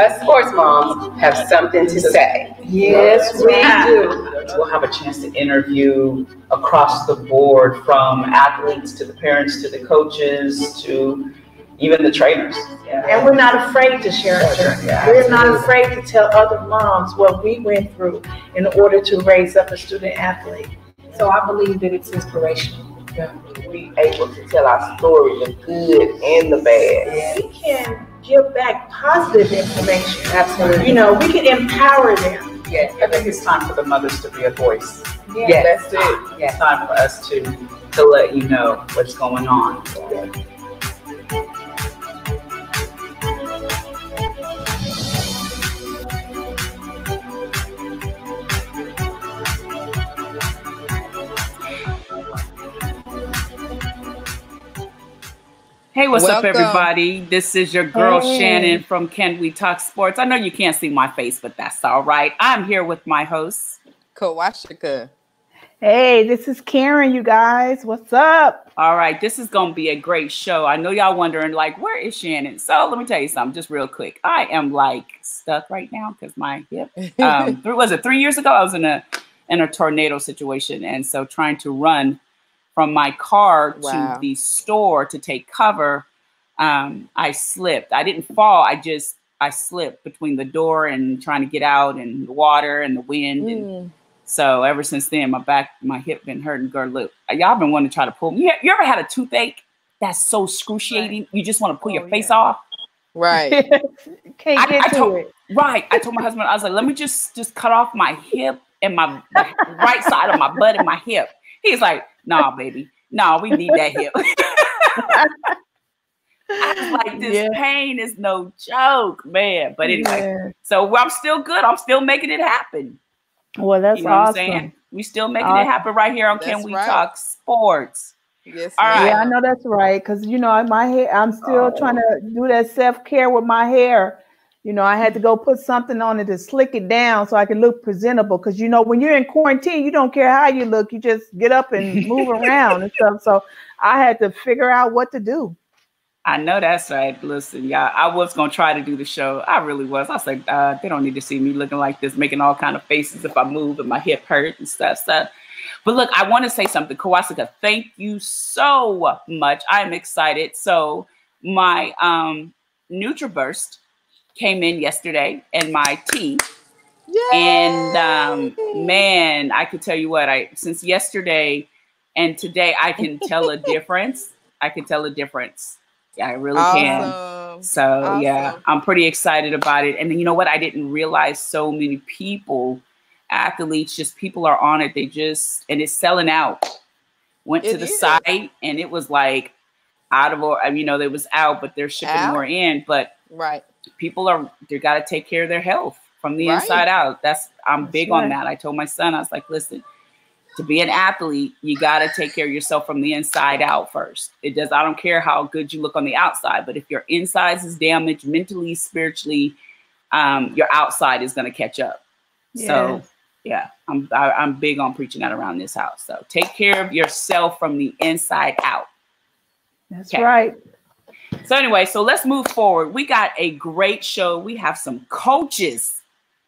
And you us sports moms have something to say. Yes, we do. We'll have a chance to interview across the board from athletes to the parents to the coaches to even the trainers. And we're not afraid to share our journey. We're not afraid to tell other moms what we went through in order to raise up a student athlete. So I believe that it's inspirational. We able to tell our story, the good and the bad. We can give back positive information. Absolutely. You know, we can empower them. Yes, I think it's time for the mothers to be a voice. Yes. That's it. It's time for us to, to let you know what's going on. Hey, what's up, everybody? This is your girl Hey. Shannon from Can We Talk Sports. I know you can't see my face, but that's all right. I'm here with my host. Kawashika. Hey, this is Karen, you guys. What's up? All right, this is going to be a great show. I know y'all wondering, like, where is Shannon? So let me tell you something, just real quick. I am like stuck right now because my hip. Um, was it three years ago? I was in a in a tornado situation, and so trying to run from my car Wow. to the store to take cover, um, I slipped. I didn't fall. I just I slipped between the door and trying to get out, and the water and the wind, and Mm. so ever since then, my back, my hip been hurting. Girl, look, y'all been wanting to try to pull me. You, you ever had a toothache that's so excruciating? You just want to pull your Oh, face off. Right. Can't I- get I to told- it. Right. I told my husband, I was like, let me just just cut off my hip and my, my right side of my butt and my hip. He's like, nah, baby, nah, we need that hip. I was like, this Yeah. pain is no joke, man. But anyway, Yeah. so I'm still good. I'm still making it happen. Well, that's you know what I'm awesome. saying? We still making it happen right here on Can We right. Talk Sports. Yes. All ma'am. right. Yeah, I know that's right. Cause you know, my hair, I'm still oh. trying to do that self care with my hair. You know, I had to go put something on it to slick it down so I can look presentable. Cause you know, when you're in quarantine, you don't care how you look, you just get up and move around and stuff. So I had to figure out what to do. I know that's right. Listen, y'all, I was gonna try to do the show. I really was. I was like, uh, they don't need to see me looking like this, making all kind of faces if I move and my hip hurt and stuff, stuff. But look, I want to say something, Kawasaka. Thank you so much. I'm excited. So my um NutraBurst came in yesterday, and my tea. And um, man, I could tell you what, I since yesterday and today, I can tell a difference. I can tell a difference. Yeah, I really can. Awesome. So yeah, I'm pretty excited about it. And then you know what? I didn't realize so many people, athletes, just people are on it. They just and it's selling out. Went to the is. site and it was like out of or you know, they was out, but they're shipping Out? more in. But Right. People are they got to take care of their health from the Right. inside out. That's I'm That's big on that. I told my son, I was like, listen, to be an athlete, you got to take care of yourself from the inside out first. It does. I don't care how good you look on the outside, but if your insides is damaged mentally, spiritually, um, your outside is going to catch up. So yeah, I'm I, I'm big on preaching that around this house. So take care of yourself from the inside out. That's Okay. right. So anyway, so let's move forward. We got a great show. We have some coaches,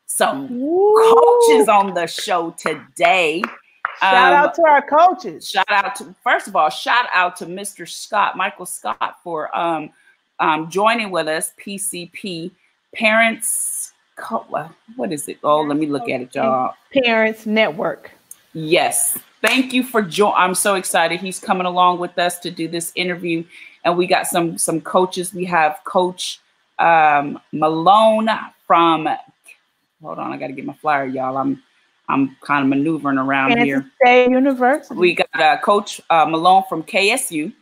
some coaches on the show today. Shout Um, out to our coaches. shout out to first of all, shout out to Mr. Scott, Michael Scott, for um, um, joining with us. PCP Parents, Co- what is it? Oh, let me look at it, y'all. Parents Network. Yes. Thank you for joining. I'm so excited. He's coming along with us to do this interview. And we got some some coaches. We have Coach um, Malone from hold on, I gotta get my flyer, y'all. I'm I'm kind of maneuvering around here. Kansas State University. We got uh, Coach uh, Malone from KSU.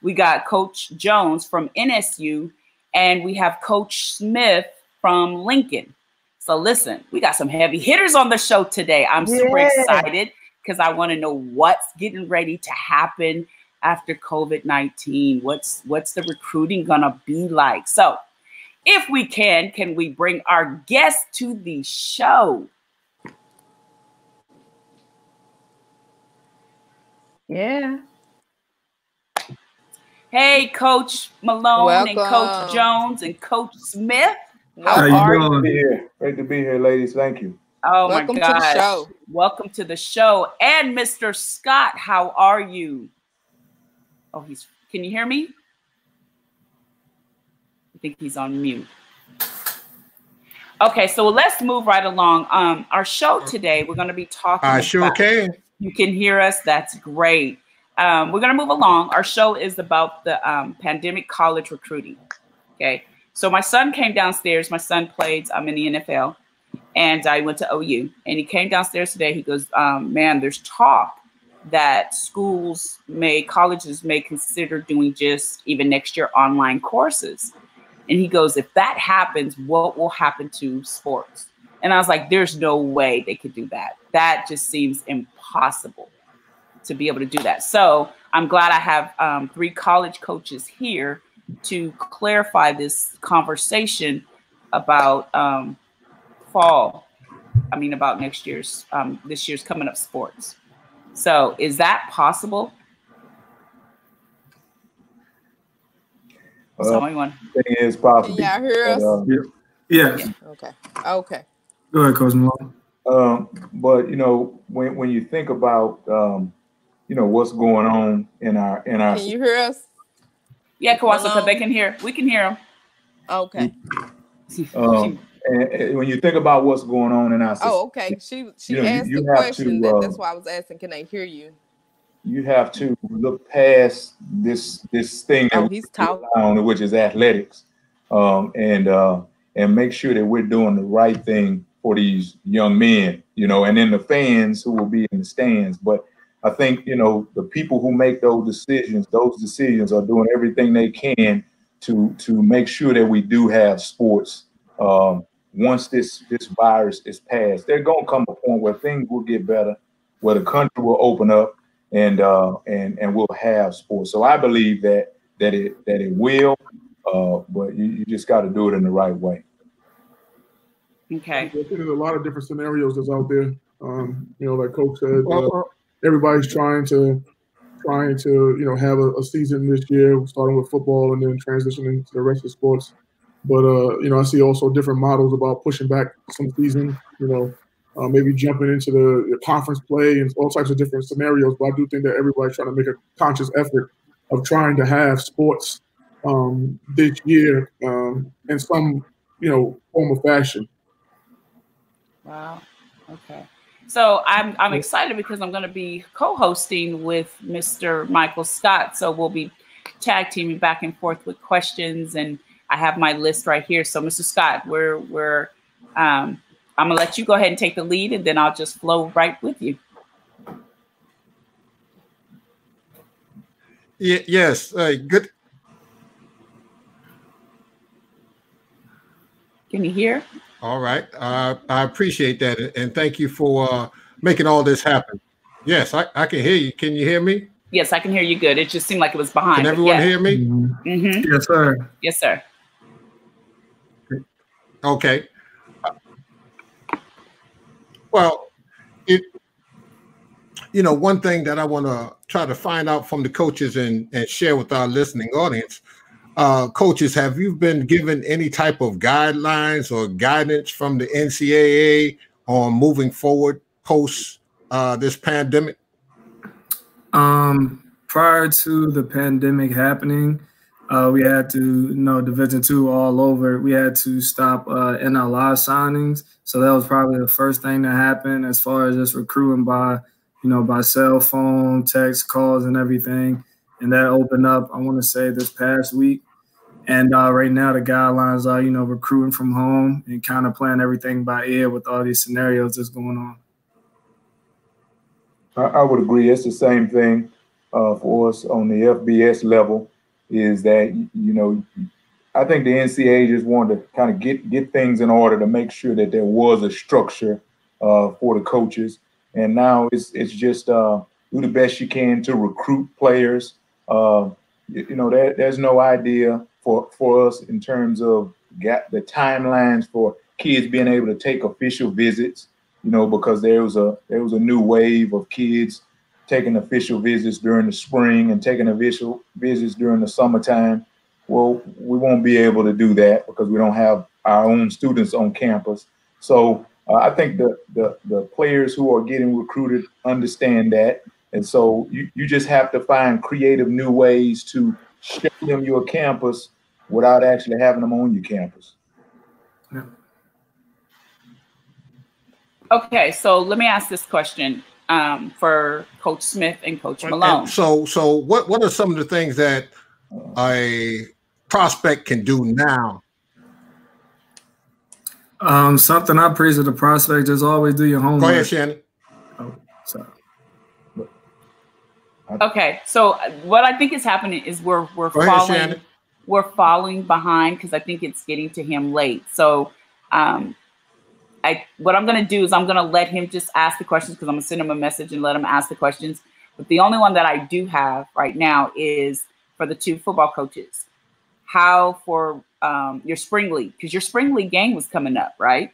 We got Coach Jones from NSU, and we have Coach Smith from Lincoln. So listen, we got some heavy hitters on the show today. I'm super excited because I want to know what's getting ready to happen after COVID nineteen. What's what's the recruiting gonna be like? So, if we can, can we bring our guest to the show? yeah. Hey, Coach Malone and Coach Jones and Coach Smith. How How you are you? doing? Be here. Great to be here, ladies. Thank you. Oh Welcome my to the gosh. show. Welcome to the show. And Mr. Scott, how are you? Oh, he's can you hear me? I think he's on mute. Okay, so let's move right along. Um, our show today, we're going to be talking. I sure can. You can hear us. That's great. Um, we're going to move along. Our show is about the um, pandemic college recruiting. Okay. So my son came downstairs. My son played um, in the NFL, and I went to OU. And he came downstairs today. He goes, um, "Man, there's talk that schools may, colleges may consider doing just even next year online courses." And he goes, "If that happens, what will happen to sports?" And I was like, "There's no way they could do that. That just seems impossible." to be able to do that. So I'm glad I have um, three college coaches here to clarify this conversation about um, fall. I mean, about next year's, um, this year's coming up sports. So is that possible? Uh, Someone, thing is possible. Yeah, y'all hear us? But, uh, Yes. Okay. Okay. Go ahead, Coach Malone. Um, but you know, when when you think about um, you know what's going on in our in our Can you hear us? yeah, Kawasa, Hello? they can hear. We can hear them. Okay. um, and, when you think about what's going on in our society, Oh, okay. She she You know, asked you the have question. to, uh, that's why I was asking. Can they hear you? you have to look past this this thing that Oh, he's talking. on, which is athletics, um, and uh, and make sure that we're doing the right thing for these young men, you know, and then the fans who will be in the stands. But I think you know the people who make those decisions, those decisions are doing everything they can to to make sure that we do have sports. Um, once this this virus is passed, there's gonna come a point where things will get better, where the country will open up, and uh, and and we'll have sports. So I believe that that it that it will, uh, but you, you just got to do it in the right way. Okay. There's a lot of different scenarios that's out there. Um, you know, like Coach said, uh, everybody's trying to trying to you know have a, a season this year, starting with football and then transitioning to the rest of sports. But uh, you know, I see also different models about pushing back some season. You know, uh, maybe jumping into the, conference play and all types of different scenarios. But I do think that everybody's trying to make a conscious effort of trying to have sports um, this year um, in some you know form of fashion. Wow. Okay. So I'm I'm excited because I'm going to be co-hosting with Mr. Michael Scott. So we'll be tag teaming back and forth with questions, and I have my list right here. So Mr. Scott, we're we're um, I'm gonna let you go ahead and take the lead, and then I'll just flow right with you. Ye- yes. Uh, good. Can you hear? All right. Uh, I appreciate that, and thank you for uh, making all this happen. Yes, I, I can hear you. Can you hear me? Yes, I can hear you good. It just seemed like it was behind. Can everyone yeah. hear me? Mm-hmm. Yes, sir. Yes, sir. Okay. Well, it you know one thing that I want to try to find out from the coaches and and share with our listening audience. Uh, coaches, have you been given any type of guidelines or guidance from the NCAA on moving forward post uh, this pandemic? Um, prior to the pandemic happening, uh, we had to, you know, Division two all over. We had to stop uh, NLI signings, so that was probably the first thing that happened as far as just recruiting by, you know, by cell phone, text, calls, and everything. And that opened up. I want to say this past week. And uh, right now, the guidelines are, you know, recruiting from home and kind of playing everything by ear with all these scenarios that's going on. I, I would agree. It's the same thing uh, for us on the FBS level. Is that you know, I think the NCAA just wanted to kind of get get things in order to make sure that there was a structure uh, for the coaches, and now it's it's just uh, do the best you can to recruit players. Uh, you, know, there, there's no idea for for us in terms of got the timelines for kids being able to take official visits you know, because there was a there was a new wave of kids taking official visits during the spring and taking official visits during the summertime. Well, we won't be able to do that because we don't have our own students on campus. So uh, I think the, the the players who are getting recruited understand that, and so you, you just have to find creative new ways to show them your campus without actually having them on your campus. Okay, so let me ask this question um, for Coach Smith and Coach Malone. And so, so what what are some of the things that a prospect can do now? Um, something I preach to the prospect is always do your homework. Go ahead, Shannon. Oh, sorry. Okay, so what I think is happening is we're we're Go falling Shannon. we're falling behind because I think it's getting to him late. So, um, I what I'm gonna do is I'm gonna let him just ask the questions because I'm gonna send him a message and let him ask the questions. But the only one that I do have right now is for the two football coaches. How for um, your spring league because your spring league game was coming up, right?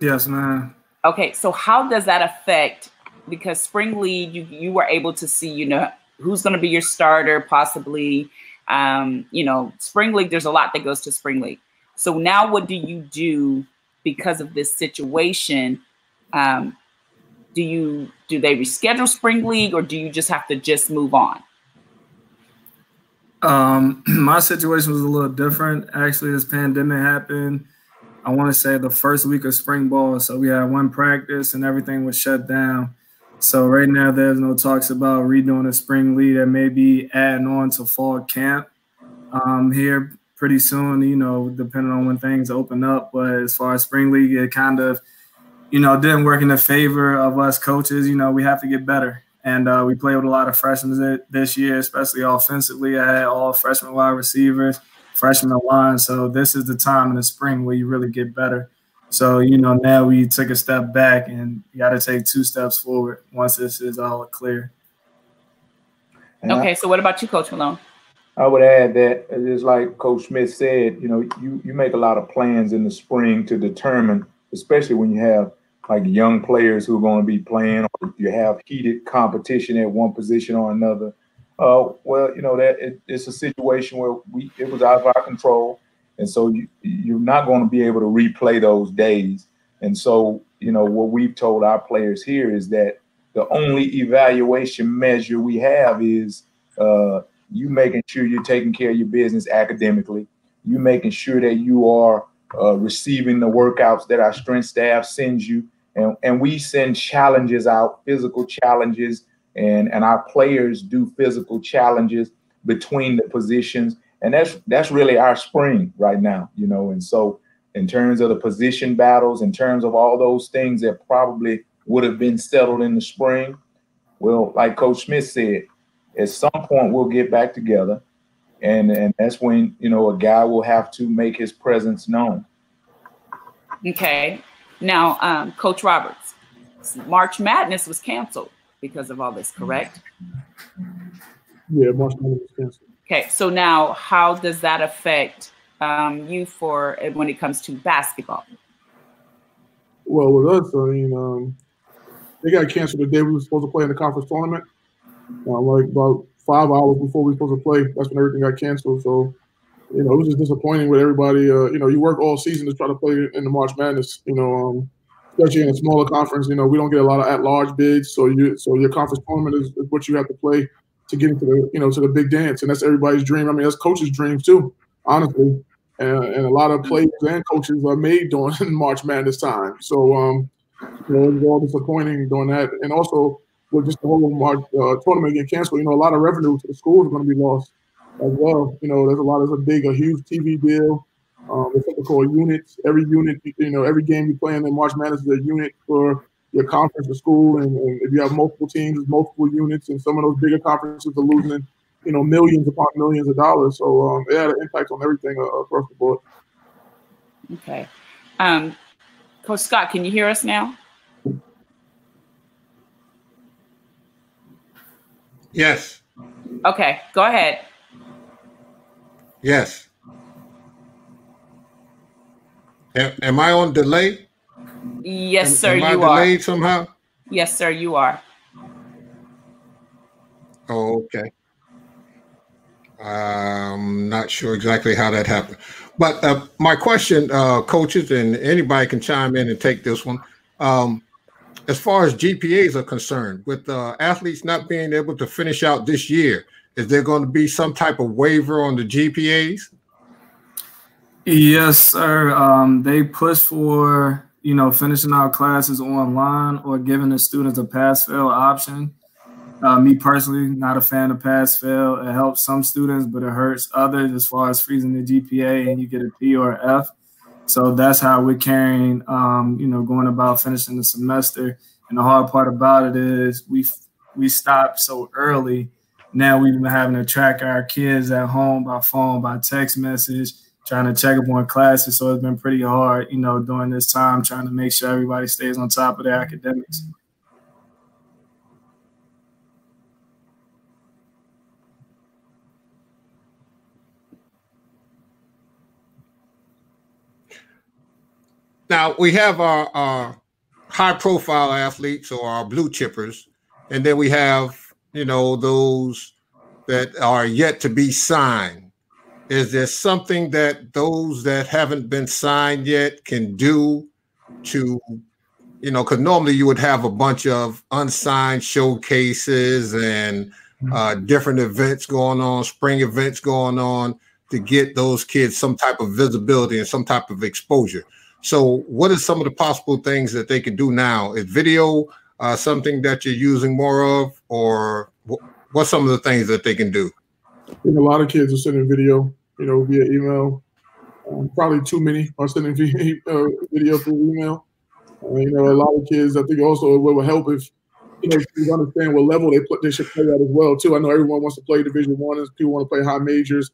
Yes, man. Okay, so how does that affect? Because spring league, you you were able to see, you know, who's going to be your starter, possibly. Um, you know, spring league. There's a lot that goes to spring league. So now, what do you do because of this situation? Um, do you do they reschedule spring league, or do you just have to just move on? Um, my situation was a little different. Actually, this pandemic happened. I want to say the first week of spring ball. So we had one practice and everything was shut down. So right now there's no talks about redoing a spring league that may be adding on to fall camp um, here pretty soon, you know, depending on when things open up. But as far as spring league, it kind of, you know, didn't work in the favor of us coaches. You know, we have to get better. And uh, we played with a lot of freshmen this year, especially offensively. I had all freshman wide receivers, freshman line. So this is the time in the spring where you really get better. So, you know, now we took a step back and got to take two steps forward once this is all clear. And I- Okay, so what about you, Coach Malone? I would add that, just like Coach Smith said, you know, you, you make a lot of plans in the spring to determine, especially when you have like young players who are going to be playing, or you have heated competition at one position or another. Uh, well, you know that it, it's a situation where we it was out of our control, and so you, you're not going to be able to replay those days. And so, you know, what we've told our players here is that the only evaluation measure we have is uh, you making sure you're taking care of your business academically, you making sure that you are uh, receiving the workouts that our strength staff sends you, and, and we send challenges out, physical challenges, and and our players do physical challenges between the positions, and that's that's really our spring right now, you know. And so, in terms of the position battles, in terms of all those things that probably would have been settled in the spring, well, like Coach Smith said, at some point we'll get back together and and that's when you know a guy will have to make his presence known Okay. Now, um, Coach Roberts, March Madness was canceled because of all this, correct? Yeah, March Madness was canceled. Okay. So now, how does that affect um, you for uh, when it comes to basketball? Well, with us, I mean, um, they got canceled the day we were supposed to play in the conference tournament. Uh, like about five hours before we were supposed to play, that's when everything got canceled. So, you know, it was just disappointing with everybody. Uh, you know, you work all season to try to play in the March Madness. You know, um, especially in a smaller conference. You know, we don't get a lot of at-large bids, so you so your conference tournament is, is what you have to play to get into the you know to the big dance, and that's everybody's dream. I mean, that's coaches' dreams too, honestly. And, and a lot of players and coaches are made during March Madness time. So, um, you know, it was all disappointing doing that. And also, with just the whole March uh, tournament getting canceled, you know, a lot of revenue to the schools are going to be lost as well. You know, there's a lot, there's a big, a huge TV deal. Um, it's something called units. Every unit, you know, every game you play in the March Madness is a unit for your conference or school. And, and if you have multiple teams, multiple units. And some of those bigger conferences are losing, you know, millions upon millions of dollars. So um, it had an impact on everything uh, across the board. Okay. Um, Coach Scott, can you hear us now? Yes. Okay, go ahead. Yes. Am, am I on delay? Yes, Am- sir, am I you are. delayed somehow? Yes, sir, you are. Oh, okay. I'm not sure exactly how that happened. But uh, my question, uh, coaches, and anybody can chime in and take this one. Um, as far as GPAs are concerned, with uh, athletes not being able to finish out this year, is there going to be some type of waiver on the GPAs? Yes, sir. Um, they push for you know finishing our classes online or giving the students a pass fail option. Uh, me personally, not a fan of pass fail. It helps some students, but it hurts others as far as freezing the GPA and you get a P or F. So that's how we're carrying, um, you know, going about finishing the semester. And the hard part about it is we we stopped so early. Now we've been having to track our kids at home by phone, by text message, trying to check up on classes. So it's been pretty hard, you know, during this time, trying to make sure everybody stays on top of their academics. Now we have our, our high profile athletes or our blue chippers, and then we have you know those that are yet to be signed. Is there something that those that haven't been signed yet can do to, you know, because normally you would have a bunch of unsigned showcases and uh, different events going on, spring events going on to get those kids some type of visibility and some type of exposure. So, what are some of the possible things that they can do now? Is video uh, something that you're using more of, or what's some of the things that they can do? I think a lot of kids are sending video, you know, via email. Um, probably too many are sending uh, video through email. Uh, you know, a lot of kids. I think also it will help if you know you understand what level they put they should play at as well too. I know everyone wants to play Division One, and people want to play high majors.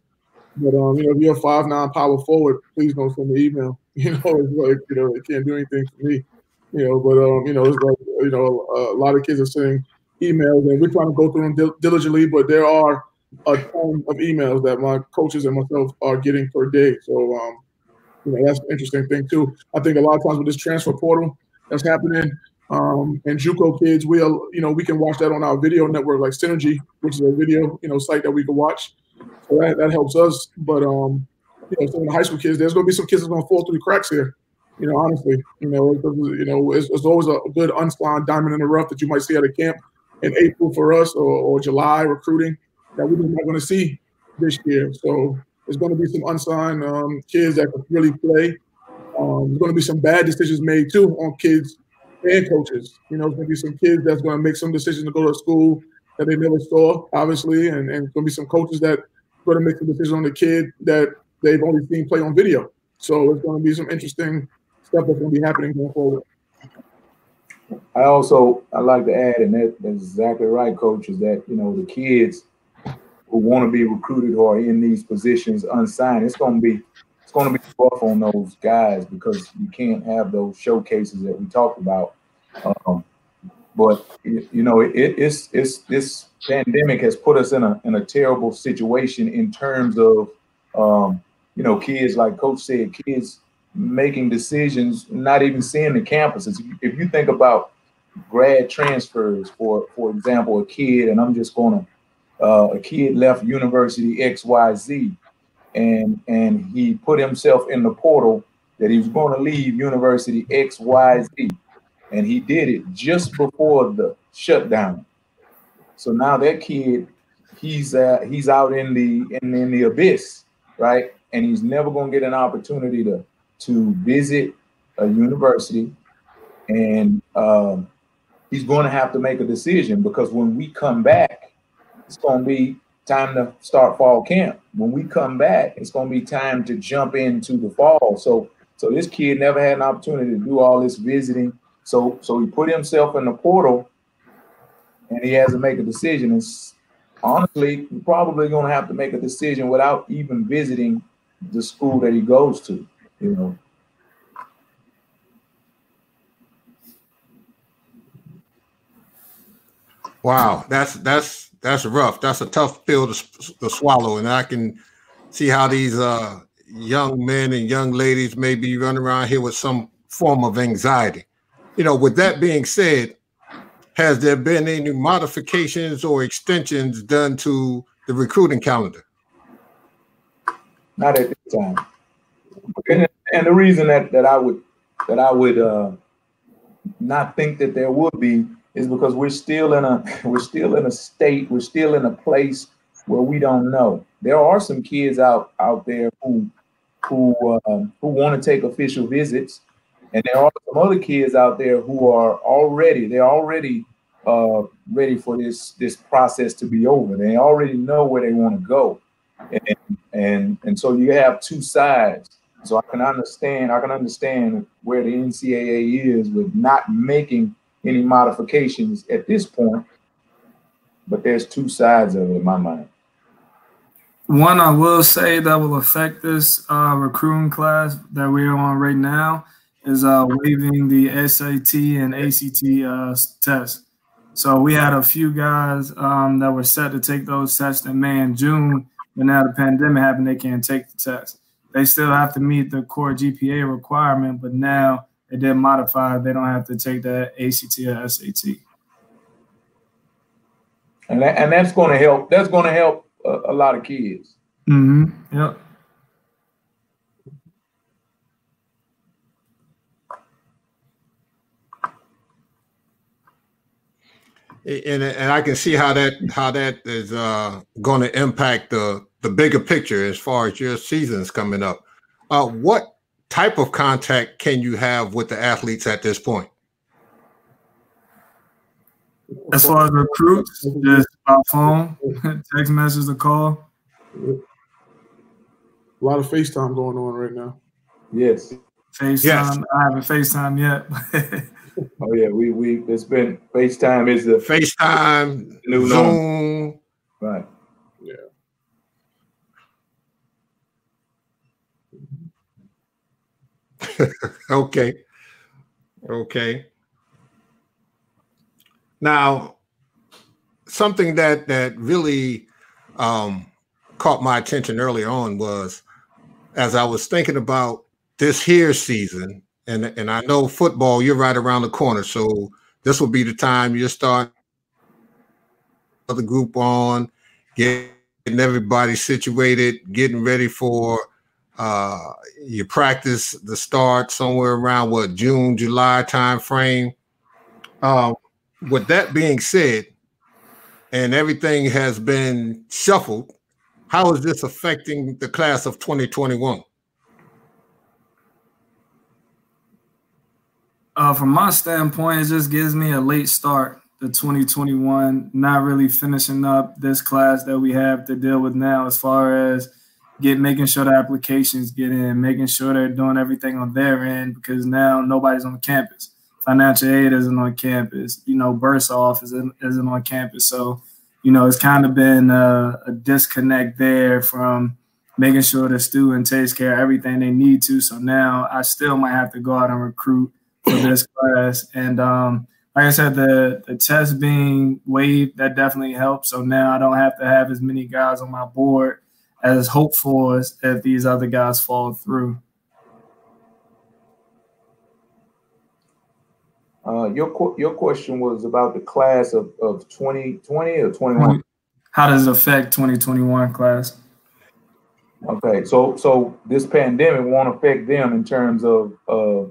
But um, you know, if you're a five nine power forward, please don't send me email. You know, it's like you know, it can't do anything for me. You know, but um, you know, it's like you know, a lot of kids are sending emails, and we're trying to go through them dil- diligently. But there are a ton of emails that my coaches and myself are getting per day. So um, you know, that's an interesting thing too. I think a lot of times with this transfer portal that's happening, um, and JUCO kids, we'll you know we can watch that on our video network like Synergy, which is a video you know site that we can watch. So that, that helps us. But um, you know, some of the high school kids, there's going to be some kids that's going to fall through the cracks here. You know, honestly, you know, you know, it's, it's always a good unslide diamond in the rough that you might see at a camp in April for us or, or July recruiting that we're not going to see this year. So there's going to be some unsigned um, kids that can really play. Um, there's going to be some bad decisions made too on kids and coaches. You know, there's going to be some kids that's going to make some decisions to go to school that they never saw, obviously, and, and going to be some coaches that going to make the decision on the kid that they've only seen play on video. So it's going to be some interesting stuff that's going to be happening going forward. I also I like to add, and that, that's exactly right, coach, is that you know the kids who want to be recruited are in these positions unsigned, it's going to be it's going to be rough on those guys because you can't have those showcases that we talked about. Um, but you know, it, it's it's this pandemic has put us in a in a terrible situation in terms of um, you know kids like Coach said, kids making decisions, not even seeing the campuses. If you think about grad transfers, for for example, a kid, and I'm just going to uh, a kid left University X Y Z, and and he put himself in the portal that he was going to leave University X Y Z and he did it just before the shutdown. So now that kid, he's uh, he's out in the in, in the abyss, right? And he's never gonna get an opportunity to to visit a university, and um, he's going to have to make a decision because when we come back, it's going to be time to start fall camp. When we come back, it's going to be time to jump into the fall. So so this kid never had an opportunity to do all this visiting so so he put himself in the portal and he has to make a decision. And honestly, probably gonna have to make a decision without even visiting the school that he goes to, you know. Wow, that's that's that's rough. That's a tough pill to, to swallow, and I can see how these uh, young men and young ladies may be running around here with some form of anxiety you know, with that being said, has there been any modifications or extensions done to the recruiting calendar? not at this time. And, and the reason that, that I would that I would uh, not think that there would be is because we're still in a we're still in a state we're still in a place where we don't know. There are some kids out out there who who um, who want to take official visits, and there are some other kids out there who are already they're already uh, ready for this this process to be over. They already know where they want to go, and and and so you have two sides. So I can understand I can understand where the NCAA is with not making any modifications at this point, but there's two sides of it in my mind. One I will say that will affect this uh, recruiting class that we're on right now is uh, waiving the SAT and ACT uh, tests. So we had a few guys um, that were set to take those tests in May and June, but now the pandemic happened, they can't take the test. They still have to meet the core GPA requirement, but now it did modify. They don't have to take that ACT or SAT. And that, and that's going to help. That's going to help a, a lot of kids. Mm-hmm. Yep. And and I can see how that how that is uh, going to impact the the bigger picture as far as your seasons coming up. Uh, what type of contact can you have with the athletes at this point? As far as recruits, just by phone, text message, or call. A lot of FaceTime going on right now. Yes. FaceTime. Yes. I haven't FaceTime yet. Oh yeah, we we it's been FaceTime is the FaceTime, new norm. Zoom. Right. Yeah. Okay. Okay. Now, something that that really um, caught my attention early on was as I was thinking about this here season, and and I know football, you're right around the corner, so this will be the time you start the group on, getting everybody situated, getting ready for uh your practice the start somewhere around what June, July time frame. Um, with that being said, and everything has been shuffled, how is this affecting the class of 2021? Uh, from my standpoint, it just gives me a late start to 2021, not really finishing up this class that we have to deal with now as far as get making sure the applications get in, making sure they're doing everything on their end because now nobody's on campus. Financial aid isn't on campus. You know, Bursar off isn't, isn't on campus. So, you know, it's kind of been a, a disconnect there from making sure the student takes care of everything they need to. So now I still might have to go out and recruit for this class. And um, like I said, the the test being waived that definitely helps. So now I don't have to have as many guys on my board as hopeful as if these other guys fall through. Uh, your your question was about the class of, of 2020 or 21. How does it affect 2021 class? Okay, so so this pandemic won't affect them in terms of uh,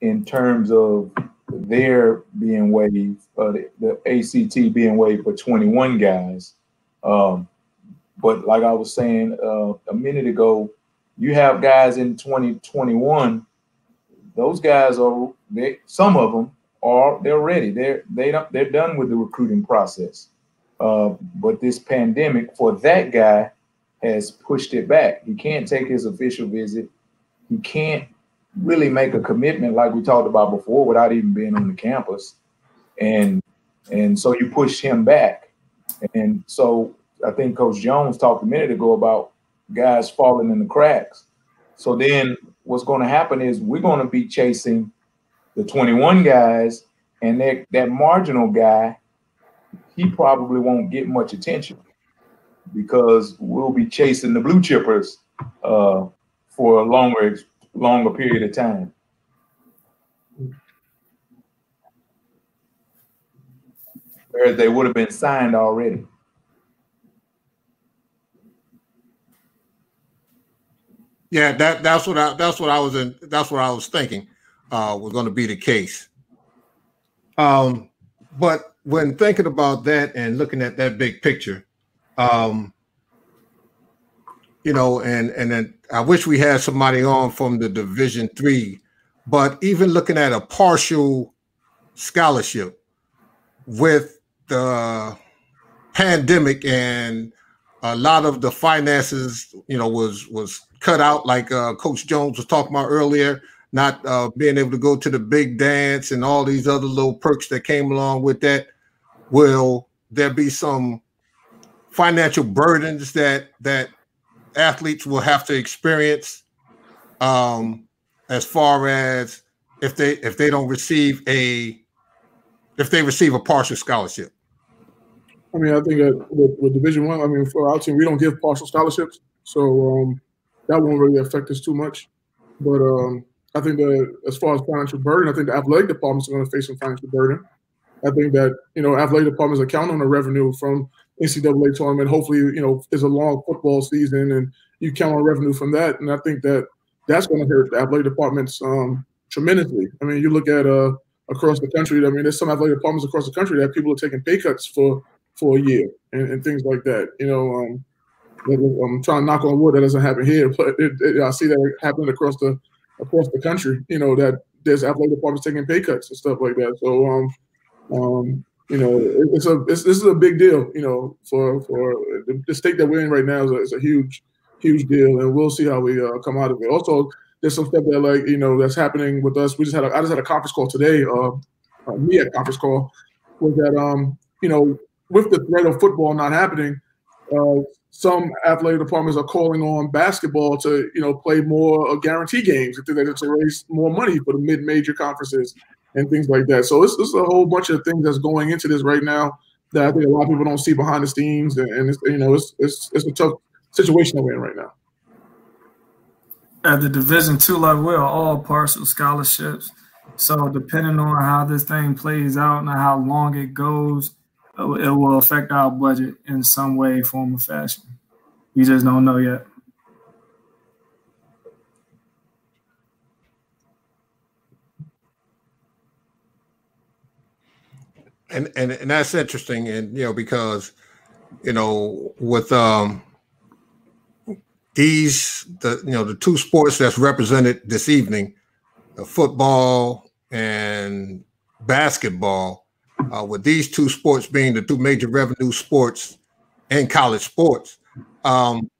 in terms of their being waived, uh, the, the ACT being waived for 21 guys. Um, but like I was saying uh, a minute ago, you have guys in 2021. Those guys are they, some of them are they're ready. They're they don't they're done with the recruiting process. Uh, but this pandemic for that guy has pushed it back. He can't take his official visit. He can't really make a commitment like we talked about before without even being on the campus. And and so you push him back. And so I think Coach Jones talked a minute ago about guys falling in the cracks. So then what's going to happen is we're going to be chasing the 21 guys and that that marginal guy he probably won't get much attention because we'll be chasing the blue chippers uh, for a longer longer period of time. Whereas they would have been signed already. Yeah, that that's what I that's what I was in that's what I was thinking uh was going to be the case. Um, but when thinking about that and looking at that big picture, um, you know, and and then I wish we had somebody on from the Division Three, but even looking at a partial scholarship with the pandemic and a lot of the finances, you know, was was cut out, like uh, Coach Jones was talking about earlier, not uh, being able to go to the big dance and all these other little perks that came along with that. Will there be some financial burdens that that athletes will have to experience um, as far as if they if they don't receive a if they receive a partial scholarship? I mean, I think that with, with Division One, I, mean, for our team, we don't give partial scholarships, so um, that won't really affect us too much. But um, I think that as far as financial burden, I think the athletic departments are going to face some financial burden. I think that you know athletic departments are counting on the revenue from NCAA tournament. Hopefully, you know it's a long football season, and you count on revenue from that. And I think that that's going to hurt the athletic departments um, tremendously. I mean, you look at uh, across the country. I mean, there's some athletic departments across the country that people are taking pay cuts for for a year and, and things like that. You know, um, I'm trying to knock on wood that doesn't happen here, but it, it, I see that happening across the across the country. You know that there's athletic departments taking pay cuts and stuff like that. So, um, um, you know, it's a it's, this is a big deal. You know, for for the, state that we're in right now is a, is a huge huge deal, and we'll see how we uh, come out of it. Also, there's some stuff that like you know that's happening with us. We just had a, I just had a conference call today. Uh, uh, me at conference call was that um you know with the threat of football not happening, uh, some athletic departments are calling on basketball to you know play more uh, guarantee games to raise more money for the mid-major conferences and things like that. So it's, it's a whole bunch of things that's going into this right now that I think a lot of people don't see behind the scenes, and, and it's, you know it's, it's it's a tough situation that we're in right now. At the Division two level, we're all partial scholarships. So depending on how this thing plays out and how long it goes, it will affect our budget in some way, form, or fashion. We just don't know yet. And, and and that's interesting, and you know because you know with um these the you know the two sports that's represented this evening, football and basketball uh, with these two sports being the two major revenue sports in college sports. Um,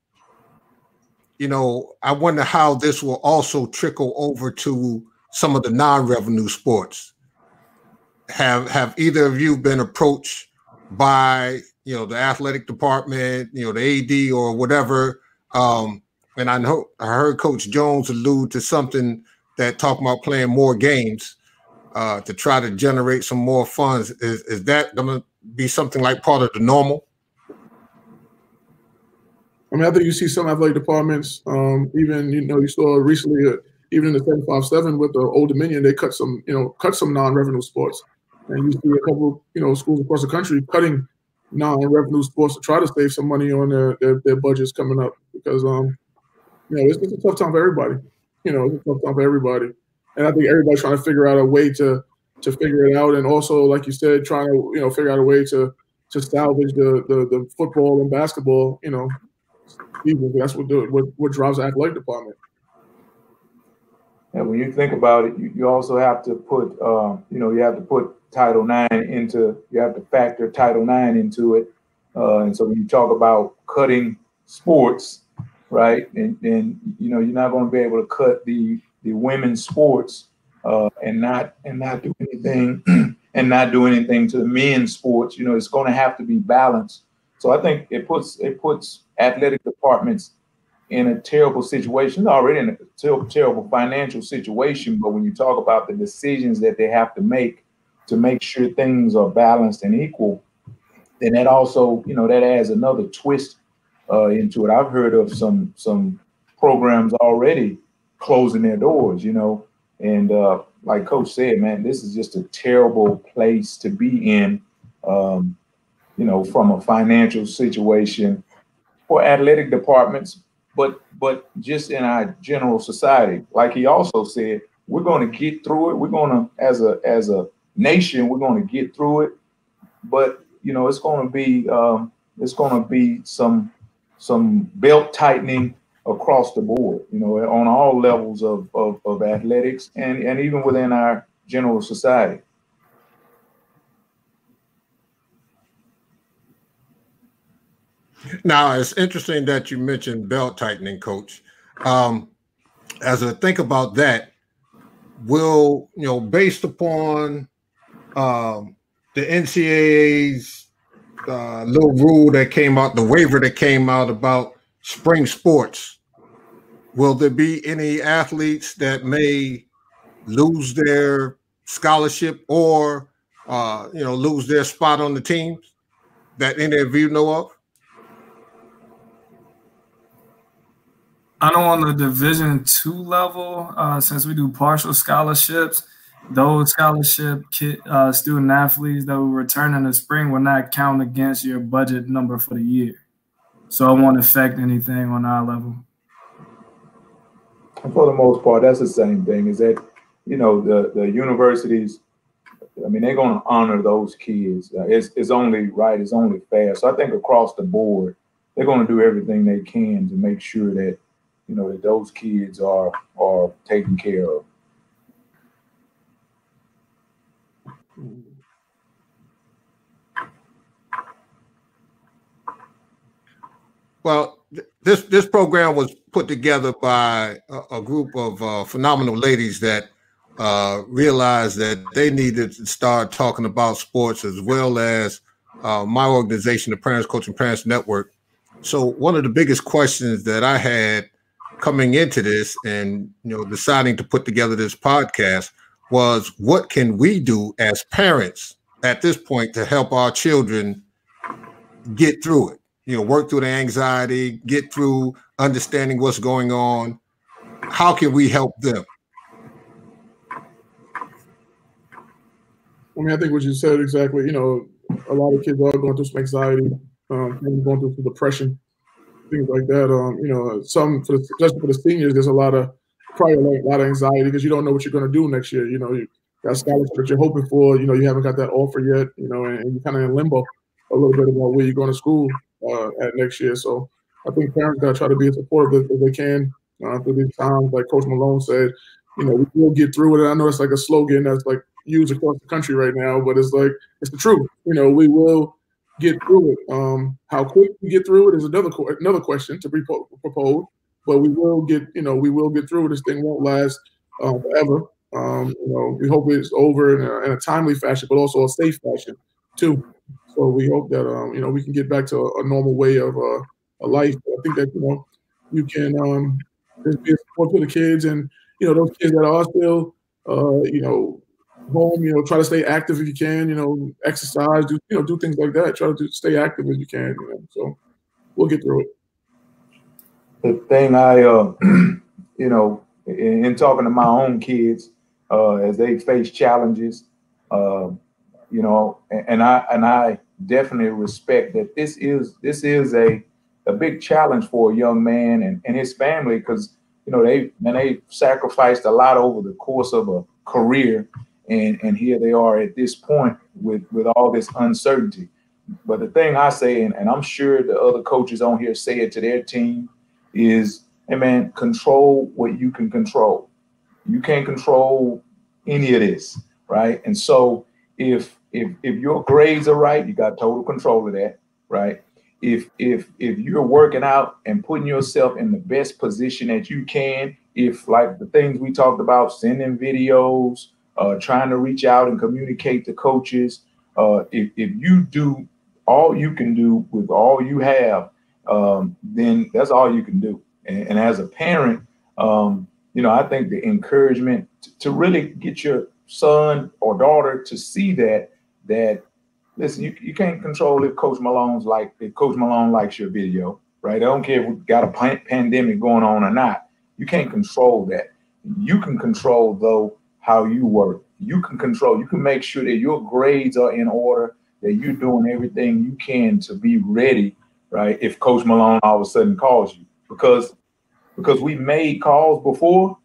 you know, I wonder how this will also trickle over to some of the non-revenue sports. Have have either of you been approached by you know the athletic department, you know the AD or whatever? Um, and I know I heard Coach Jones allude to something that talking about playing more games uh, to try to generate some more funds. Is, is that going to be something like part of the normal? I mean, I think you see some athletic departments, um, even you know, you saw recently, uh, even in the seven five seven with the Old Dominion, they cut some, you know, cut some non-revenue sports, and you see a couple, you know, schools across the country cutting non-revenue sports to try to save some money on their their, their budgets coming up because, um, you know, it's, it's a tough time for everybody. You know, it's a tough time for everybody and I think everybody's trying to figure out a way to to figure it out, and also, like you said, trying to you know figure out a way to to salvage the the, the football and basketball. You know, that's what what what drives the athletic department. And when you think about it, you, you also have to put, uh, you know, you have to put Title IX into, you have to factor Title IX into it. Uh, and so when you talk about cutting sports, right, and, and you know, you're not going to be able to cut the the women's sports uh, and not and not do anything and not do anything to the men's sports. You know, it's going to have to be balanced. So I think it puts it puts athletic departments in a terrible situation. Already in a ter- terrible financial situation, but when you talk about the decisions that they have to make to make sure things are balanced and equal, then that also, you know, that adds another twist uh, into it. I've heard of some some programs already closing their doors, you know. And uh, like Coach said, man, this is just a terrible place to be in, um, you know, from a financial situation for athletic departments. but but just in our general society, like he also said, we're going to get through it. We're going to, as a as a nation, we're going to get through it. But you know, it's going to be um, it's going to be some some belt tightening across the board. You know, on all levels of of, of athletics and and even within our general society. Now, it's interesting that you mentioned belt tightening, coach. Um, as I think about that, will, you know, based upon um, the NCAA's uh, little rule that came out, the waiver that came out about spring sports, will there be any athletes that may lose their scholarship or, uh, you know, lose their spot on the teams that any of you know of? I know on the Division two level, uh, since we do partial scholarships, those scholarship kid, uh, student athletes that will return in the spring will not count against your budget number for the year. So it won't affect anything on our level. And for the most part, that's the same thing. Is that you know the the universities? I mean, they're going to honor those kids. Uh, it's it's only right. It's only fair. So I think across the board, they're going to do everything they can to make sure that you know that those kids are are taken care of. Well, th- this this program was put together by a, a group of uh, phenomenal ladies that uh, realized that they needed to start talking about sports as well as uh, my organization, the Parents Coaching Parents Network. So one of the biggest questions that I had coming into this and you know deciding to put together this podcast was what can we do as parents at this point to help our children get through it you know work through the anxiety get through understanding what's going on how can we help them I mean, I think what you said exactly. You know, a lot of kids are going through some anxiety, um, going through some depression, things like that. Um, you know, some for the, especially for the seniors, there's a lot of probably a lot of anxiety because you don't know what you're going to do next year. You know, you got scholarship that you're hoping for. You know, you haven't got that offer yet. You know, and, and you're kind of in limbo a little bit about where you're going to school uh, at next year. So I think parents got to try to be as supportive as, they can uh, through these times. Like Coach Malone said, you know, we will get through it. I know it's like a slogan that's like used across the country right now, but it's like it's the truth. You know, we will get through it. Um, how quick we get through it is another another question to be proposed, but we will get. You know, we will get through. This thing won't last uh, forever. Um, you know, we hope it's over in a, in a, timely fashion, but also a safe fashion too. So we hope that um, you know we can get back to a, a normal way of uh, a life. I think that you know you can um, be a support to the kids and you know those kids that are still uh, you know home, you know, try to stay active if you can, you know, exercise, do you know, do things like that. Try to do, stay active as you can, you know. So we'll get through it. The thing I, uh, you know, in, in, talking to my own kids uh, as they face challenges, uh, you know, and, and I and I definitely respect that this is this is a a big challenge for a young man and, and his family because you know they and they sacrificed a lot over the course of a career and and here they are at this point with with all this uncertainty. But the thing I say, and, and I'm sure the other coaches on here say it to their team, is, hey man, control what you can control. You can't control any of this, right? And so if if if your grades are right, you got total control of that, right? If if if you're working out and putting yourself in the best position that you can, if like the things we talked about, sending videos, uh, trying to reach out and communicate to coaches. Uh, if, if you do all you can do with all you have, um, then that's all you can do. And, and as a parent, um, you know, I think the encouragement to, to really get your son or daughter to see that that listen, you, you can't control if Coach Malone's like if Coach Malone likes your video, right? I don't care if we got a pandemic going on or not. You can't control that. You can control though how you work. You can control, you can make sure that your grades are in order, that you're doing everything you can to be ready, right? If Coach Malone all of a sudden calls you. Because because we made calls before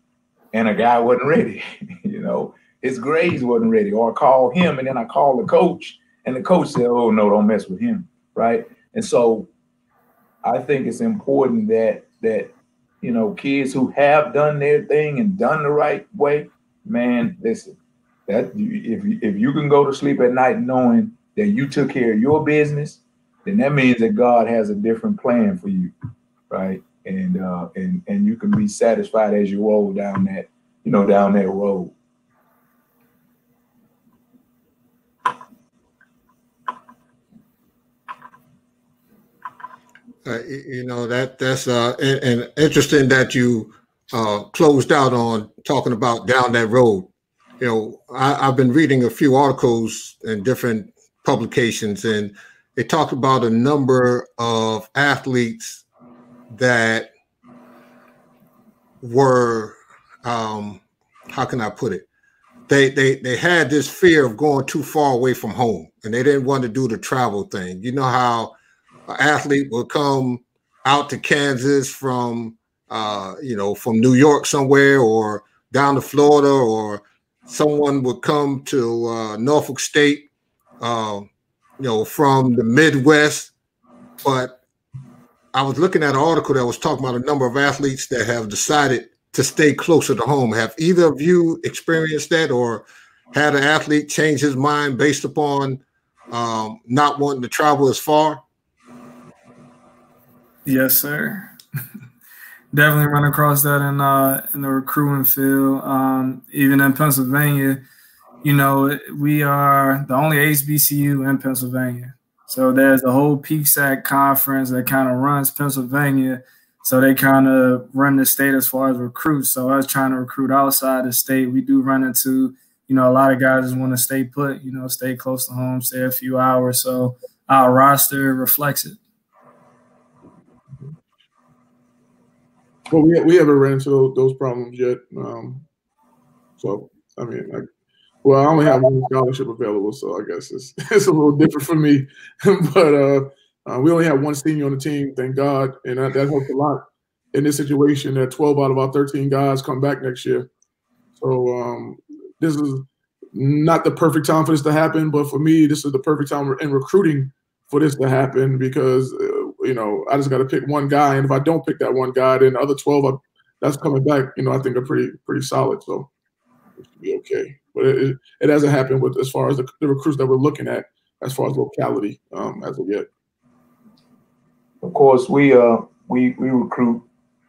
and a guy wasn't ready. you know, his grades wasn't ready, or I call him and then I call the coach and the coach said, "Oh no, don't mess with him." Right? And so I think it's important that that you know kids who have done their thing and done the right way, man, listen. That if if you can go to sleep at night knowing that you took care of your business, then that means that God has a different plan for you, right? And uh, and and you can be satisfied as you roll down that, you know, down that road. Uh, you know that that's uh, and, and interesting that you uh, closed out on talking about down that road. You know, I, have been reading a few articles in different publications, and they talked about a number of athletes that were, um, how can I put it? They, they they had this fear of going too far away from home, and they didn't want to do the travel thing. You know how an athlete will come out to Kansas from uh, you know from New York somewhere or down to Florida or someone would come to uh, Norfolk State, uh, you know, from the Midwest. But I was looking at an article that was talking about a number of athletes that have decided to stay closer to home. Have either of you experienced that or had an athlete change his mind based upon um, not wanting to travel as far? Yes, sir. Definitely run across that in uh, in the recruiting field. Um, even in Pennsylvania, you know, we are the only HBCU in Pennsylvania. So there's a whole PSAC conference that kind of runs Pennsylvania. So they kind of run the state as far as recruits. So I was trying to recruit outside the state. We do run into, you know, a lot of guys just want to stay put, you know, stay close to home, stay a few hours. So our roster reflects it. Well, we we haven't ran into those problems yet. Um, so I mean, I, well, I only have one scholarship available, so I guess it's it's a little different for me. but uh, uh, we only have one senior on the team, thank God, and that, that helps a lot in this situation. That 12 out of our 13 guys come back next year. So um, this is not the perfect time for this to happen, but for me, this is the perfect time in recruiting for this to happen because uh, you know, I just got to pick one guy, and if I don't pick that one guy, then the other twelve are, that's coming back, you know, I think are pretty pretty solid. So it should be okay. But it, it hasn't happened with as far as the, the recruits that we're looking at, as far as locality, um, as of yet. Of course, we uh we we recruit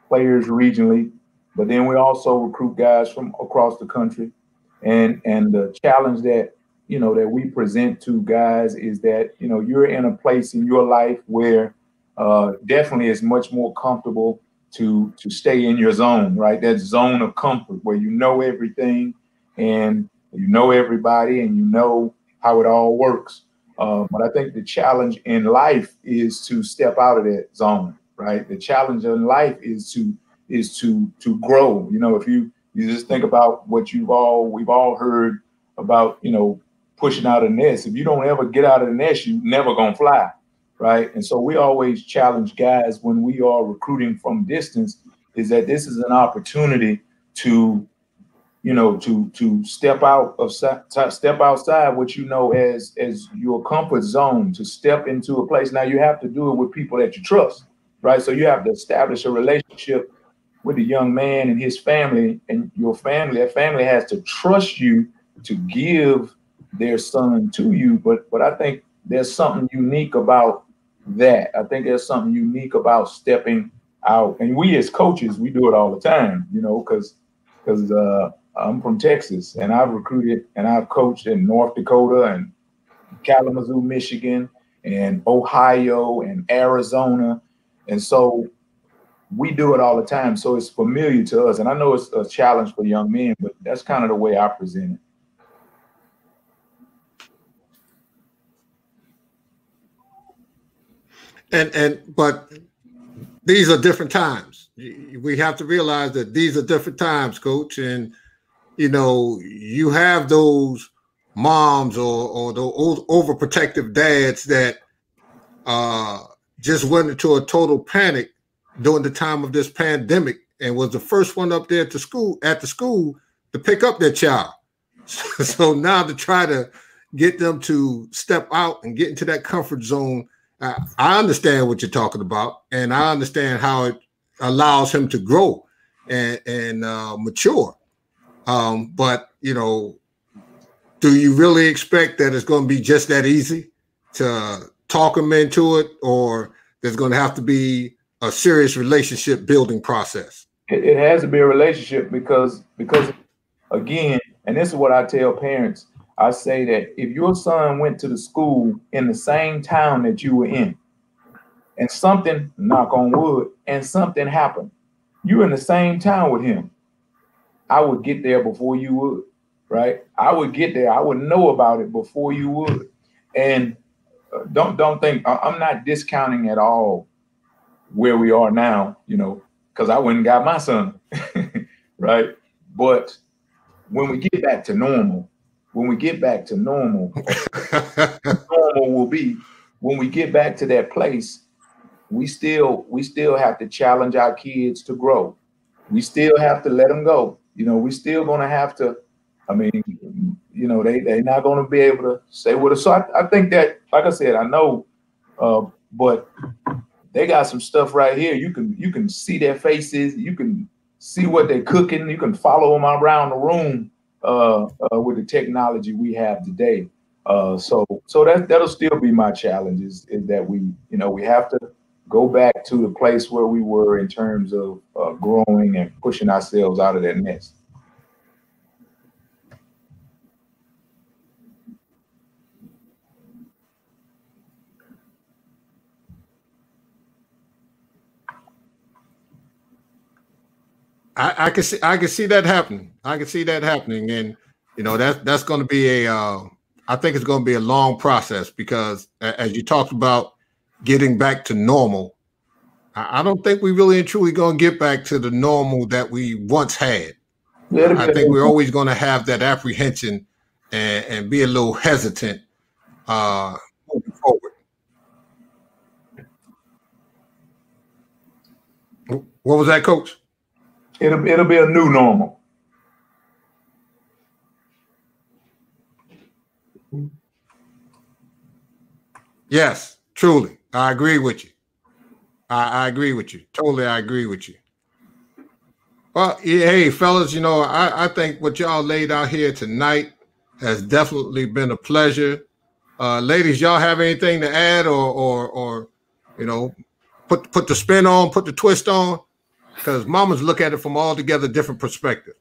players regionally, but then we also recruit guys from across the country. And and the challenge that you know that we present to guys is that you know you're in a place in your life where uh, definitely is much more comfortable to to stay in your zone, right? That zone of comfort where you know everything and you know everybody and you know how it all works. Uh, but I think the challenge in life is to step out of that zone, right? The challenge in life is to is to to grow. You know, if you you just think about what you've all we've all heard about, you know, pushing out a nest. If you don't ever get out of the nest, you never gonna fly right? And so we always challenge guys when we are recruiting from distance is that this is an opportunity to, you know, to to step out of step outside what you know as as your comfort zone to step into a place. Now you have to do it with people that you trust, right? So you have to establish a relationship with the young man and his family and your family. That family has to trust you to give their son to you. But but I think there's something unique about that. I think there's something unique about stepping out. And we as coaches, we do it all the time, you know, because because uh, I'm from Texas and I've recruited and I've coached in North Dakota and Kalamazoo, Michigan, and Ohio and Arizona. And so we do it all the time. So it's familiar to us. And I know it's a challenge for young men, but that's kind of the way I present it. and and but these are different times. We have to realize that these are different times, coach, and you know you have those moms or or the overprotective dads that uh, just went into a total panic during the time of this pandemic and was the first one up there to school at the school to pick up their child. So now to try to get them to step out and get into that comfort zone, I understand what you're talking about, and I understand how it allows him to grow and and uh, mature. Um, but you know, do you really expect that it's going to be just that easy to talk them into it, or there's going to have to be a serious relationship building process? It, it has to be a relationship because because again, and this is what I tell parents. I say that if your son went to the school in the same town that you were in, and something, knock on wood, and something happened, you're in the same town with him. I would get there before you would, right? I would get there. I would know about it before you would. And uh, don't don't think I- I'm not discounting at all where we are now, you know, because I went and got my son, right? But when we get back to normal, when we get back to normal, normal will be when we get back to that place, we still we still have to challenge our kids to grow. We still have to let them go. You know, we still gonna have to. I mean, you know, they they're not gonna be able to say what. So I, I think that, like I said, I know, uh, but they got some stuff right here. You can you can see their faces. You can see what they're cooking. You can follow them around the room uh, uh, with the technology we have today. Uh, so so that that'll still be my challenge is, is that we you know we have to go back to the place where we were in terms of uh, growing and pushing ourselves out of that nest. I, I can see I can see that happening. I can see that happening, and you know that's that's going to be a. Uh, I think it's going to be a long process because, as you talked about, getting back to normal. I, don't think we really and truly going to get back to the normal that we once had. Yeah, I think we're always going to have that apprehension and, and be a little hesitant uh, moving forward. What was that, Coach? It'll it'll be a new normal. Yes, truly. I agree with you. I, I agree with you. Totally, I agree with you. Well, hey, fellas, you know, I, I think what y'all laid out here tonight has definitely been a pleasure. Uh, ladies, y'all have anything to add or, or, or, you know, put put the spin on, put the twist on? Because mamas look at it from altogether different perspective.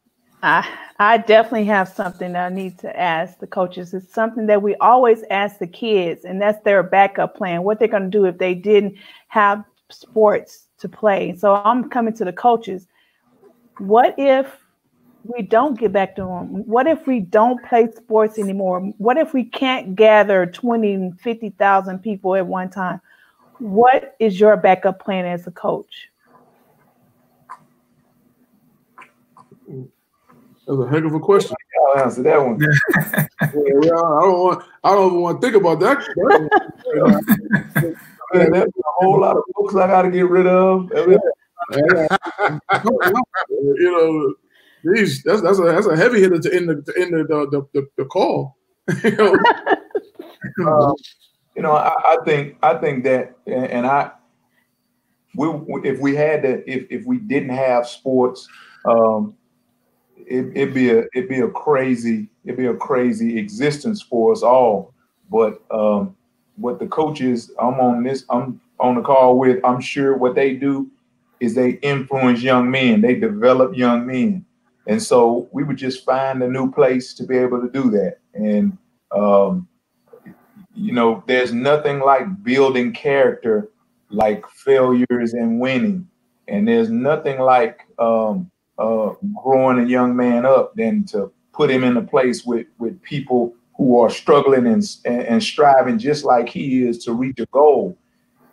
I I definitely have something that I need to ask the coaches. It's something that we always ask the kids, and that's their backup plan. What they're going to do if they didn't have sports to play. So I'm coming to the coaches. What if we don't get back to them? What if we don't play sports anymore? What if we can't gather 20 and 50,000 people at one time? What is your backup plan as a coach? That's a heck of a question. I'll answer that one. Yeah, yeah, I don't want. I don't even want to think about that. that- Man, there's a whole lot of books I got to get rid of. you know, these that's that's a that's a heavy hitter to end the to end the the, the, the call. you know? Um, you know, I, I think I think that, and and I, we if we had to, if if we didn't have sports, um, it, it'd be a it'd be a crazy it'd be a crazy existence for us all. But um, what the coaches I'm on this I'm on the call with, I'm sure what they do is they influence young men, they develop young men, and so we would just find a new place to be able to do that. And um, you know, there's nothing like building character like failures and winning. And there's nothing like um, uh, growing a young man up than to put him in a place with, with people who are struggling and, and, and striving just like he is to reach a goal.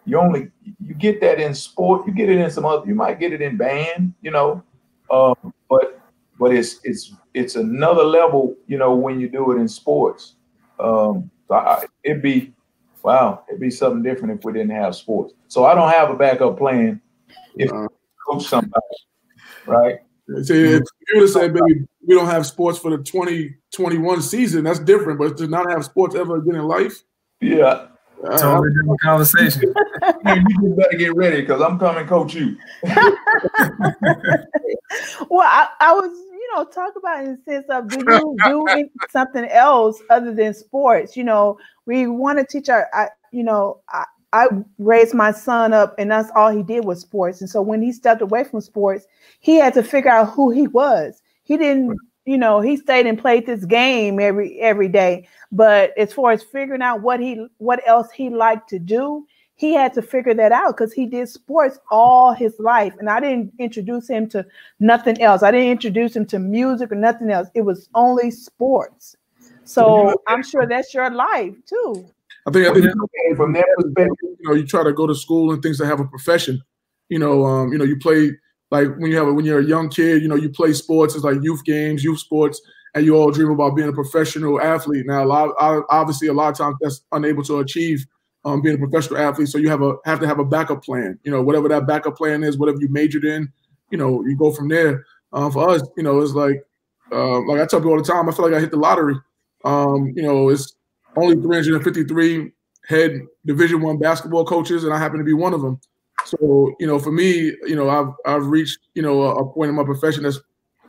You only you get that in sport. You get it in some other. You might get it in band. You know, um, but but it's it's it's another level. You know, when you do it in sports. Um, so I, it'd be, wow, it'd be something different if we didn't have sports. So I don't have a backup plan if Uh, coach somebody. right? See, if you would have said, baby, we don't have sports for the 2021 season, that's different. But to not have sports ever again in life, Yeah. uh, Totally different conversation. Man, you better get ready because I'm coming coach you. Well, I, I was, you know, talk about in the sense of do you do something else other than sports? You know, we want to teach our, I, you know, I, I raised my son up, and that's all he did was sports. And so when he stepped away from sports, he had to figure out who he was. He didn't, you know, he stayed and played this game every every day. But as far as figuring out what he, what else he liked to do, he had to figure that out because he did sports all his life. And I didn't introduce him to nothing else. I didn't introduce him to music or nothing else. It was only sports. So I'm sure that's your life too. I think I think Okay, from that perspective, you know you try to go to school and things that have a profession. You know, um, you know, you play like when you have a, when you're a young kid, you know, you play sports. It's like youth games, youth sports, and you all dream about being a professional athlete. Now, a lot obviously a lot of times that's unable to achieve um, being a professional athlete. So you have a have to have a backup plan. You know, whatever that backup plan is, whatever you majored in, you know, you go from there. Um, for us, you know, it's like uh, like I tell people all the time. I feel like I hit the lottery. Um, you know, it's only 353 head Division One basketball coaches, and I happen to be one of them. So, you know, for me, you know, I've I've reached you know a, a point in my profession that's,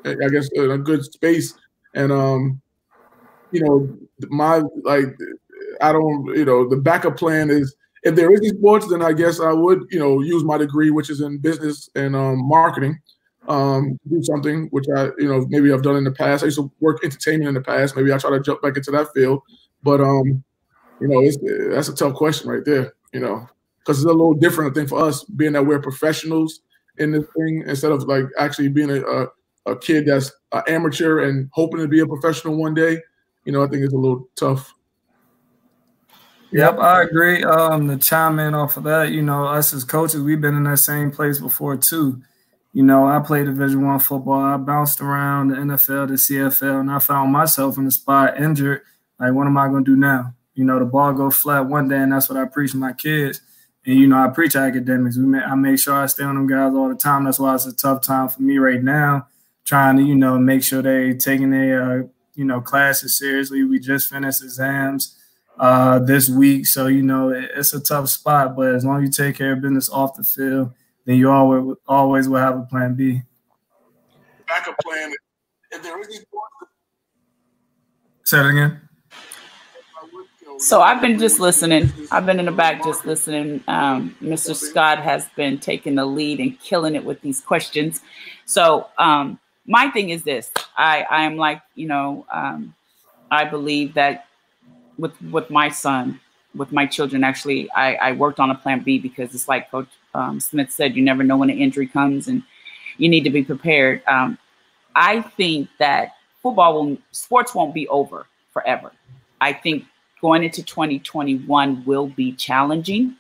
I guess, in a good space, and um, you know, my like, I don't, you know, the backup plan is if there is sports, then I guess I would, you know, use my degree, which is in business and um, marketing, um, do something which I, you know, maybe I've done in the past. I used to work entertainment in the past. Maybe I try to jump back into that field, but um, you know, it's that's a tough question right there. You know, because it's a little different, thing for us being that we're professionals in this thing instead of like actually being a a, a kid that's an amateur and hoping to be a professional one day. You know, I think it's a little tough. Yep, I agree. Um, to chime in off of that, you know, us as coaches, we've been in that same place before too. You know, I played Division One football. I bounced around the NFL, the CFL, and I found myself in the spot injured. Like, what am I going to do now? You know, the ball go flat one day, and that's what I preach to my kids. And you know, I preach academics. We make, I make sure I stay on them guys all the time. That's why it's a tough time for me right now, trying to you know make sure they taking their uh, you know classes seriously. We just finished exams uh, this week. So, you know, it, it's a tough spot, but as long as you take care of business off the field, then you always always will have a plan B. Backup plan. If there is sports, Say it again. So I've been just listening. I've been in the back just listening. Um, Mr. Scott has been taking the lead and killing it with these questions. So um, my thing is this: I I am like you know um, I believe that with with my son, with my children, actually, I, I worked on a plan B because it's like Coach um, Smith said, you never know when an injury comes, and you need to be prepared. Um, I think that football will sports won't be over forever. I think going into 2021 will be challenging.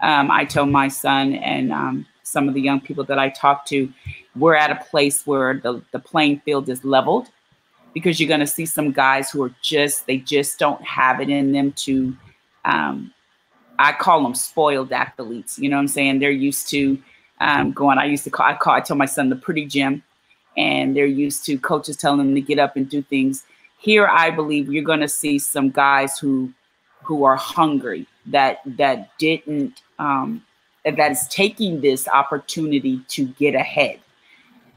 Um, I tell my son and um, some of the young people that I talk to, we're at a place where the, the playing field is leveled because you're going to see some guys who are just, they just don't have it in them to, um, I call them spoiled athletes. You know what I'm saying? They're used to um, going, I used to call, I call, I tell my son the pretty gym and they're used to coaches telling them to get up and do things. Here, I believe you're going to see some guys who who are hungry that that didn't um, that is taking this opportunity to get ahead.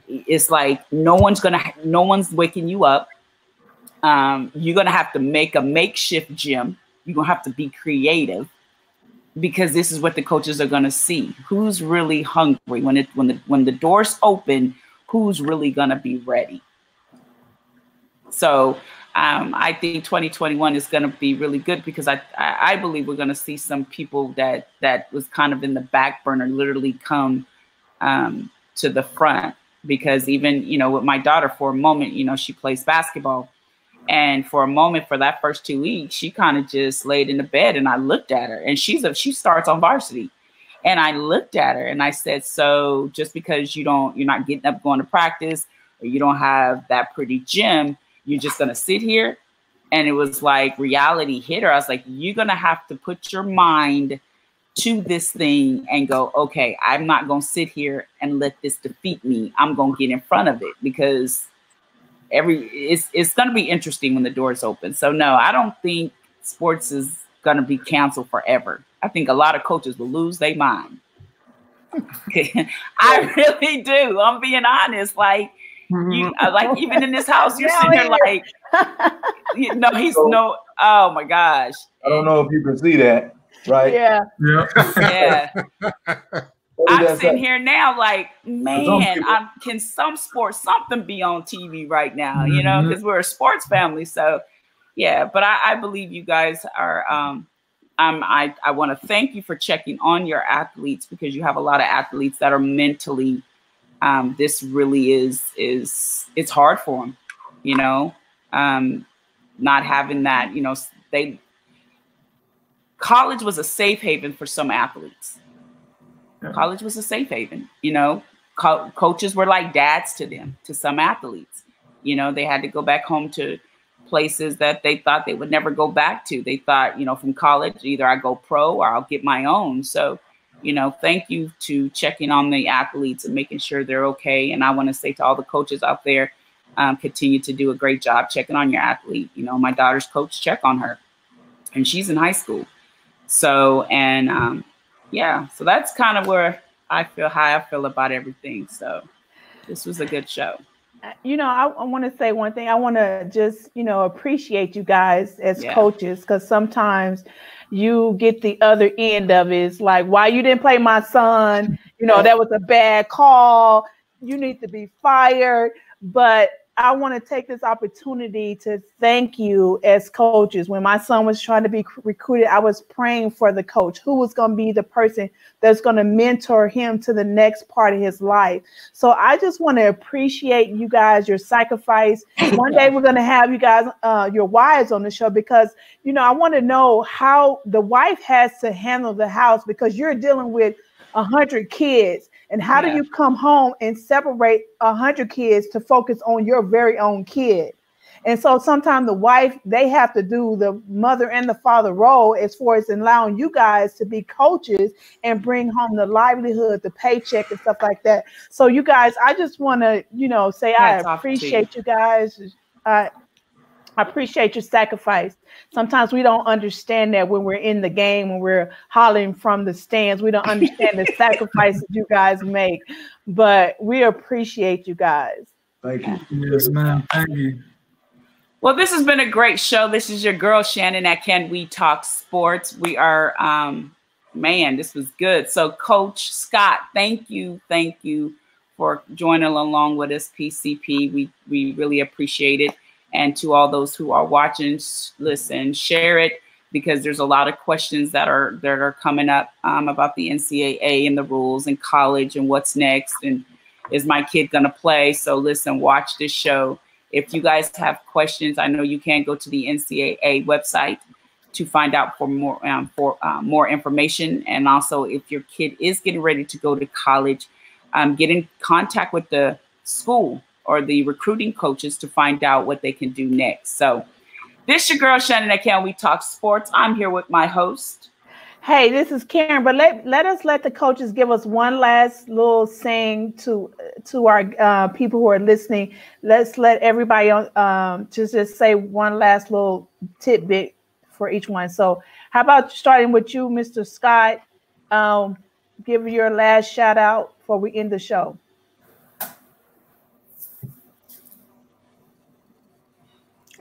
It's like no one's gonna no one's waking you up. Um, you're gonna have to make a makeshift gym. You're gonna have to be creative because this is what the coaches are gonna see. Who's really hungry when it when the when the doors open? Who's really gonna be ready? So um, I think 2021 is going to be really good because I, I, believe we're going to see some people that that was kind of in the back burner literally come um, to the front because even you know with my daughter for a moment you know she plays basketball. And for a moment for that first two weeks she kind of just laid in the bed and I looked at her and she's a she starts on varsity. And I looked at her and I said so just because you don't you're not getting up going to practice or you don't have that pretty gym you're just gonna sit here and it was like reality hit her i was like you're gonna have to put your mind to this thing and go, okay, I'm not to sit here and let this defeat me. I'm to get in front of it because every it's it's to be interesting when the doors open. So no, I don't think sports is to be canceled forever. I think a lot of coaches will lose their mind. I really do. I'm being honest. Like you, uh, like even in this house, you're sitting there like, you know, he's no. Oh my gosh. I don't know if you can see that, right? Yeah. Yeah. Yeah. I'm sitting here now, like, man, I'm, can some sports something be on TV right now? You know, because we're a sports family. So, yeah. But I, I believe you guys are. Um, um, I I want to thank you for checking on your athletes because you have a lot of athletes that are mentally. Um, this really is is it's hard for them, you know, um, not having that. You know, they college was a safe haven for some athletes. College was a safe haven you know? Co- coaches were like dads to them to some athletes you know? They had to go back home to places that they thought they would never go back to. They thought you know from college either i go pro or i'll get my own. So you know thank you to checking on the athletes and making sure they're okay and i want to say to all the coaches out there um, continue to do a great job checking on your athlete you know my daughter's coach check on her and she's in high school so and um, yeah, so that's kind of where I feel how I feel about everything. So this was a good show. you know, I, I want to say one thing. I want to just, you know, appreciate you guys as Yeah. coaches because sometimes you get the other end of it. It's like, why you didn't play my son? You know, that was a bad call. You need to be fired. But I want to take this opportunity to thank you as coaches. When my son was trying to be recruited, I was praying for the coach who was going to be the person that's going to mentor him to the next part of his life. So I just want to appreciate you guys, your sacrifice. One day we're going to have you guys, uh, your wives on the show because, you know, I want to know how the wife has to handle the house because you're dealing with a hundred kids. And how Yeah. do you come home and separate a hundred kids to focus on your very own kid? And so sometimes the wife, they have to do the mother and the father role as far as allowing you guys to be coaches and bring home the livelihood, the paycheck, and stuff like that. So you guys, I just want to, you know, say Hats I to you. appreciate you guys. I I appreciate your sacrifice. Sometimes we don't understand that when we're in the game, when we're hollering from the stands, we don't understand the sacrifices you guys make. But we appreciate you guys. Thank you. Yes, ma'am. Thank you. Well, this has been a great show. This is your girl Shannon at Can We Talk Sports. We are, um, man, this was good. So, Coach Scott, thank you, thank you for joining along with us, PCP. We we really appreciate it. And to all those who are watching, listen, share it because there's a lot of questions that are that are coming up um, about the NCAA and the rules and college and what's next and is my kid to play? So listen, watch this show. If you guys have questions, I know you can go to the NCAA website to find out for more um, for uh, more information. And also, if your kid is getting ready to go to college, um, get in contact with the school or the recruiting coaches to find out what they can do next. So, this your girl Shannon Can We Talk Sports. I'm here with my host. Hey, this is Karen, but let, let us let the coaches give us one last little saying to to our uh, people who are listening. Let's let everybody on um, just just say one last little tidbit for each one. So, how about starting with you, Mr. Scott? Um, give your last shout out before we end the show.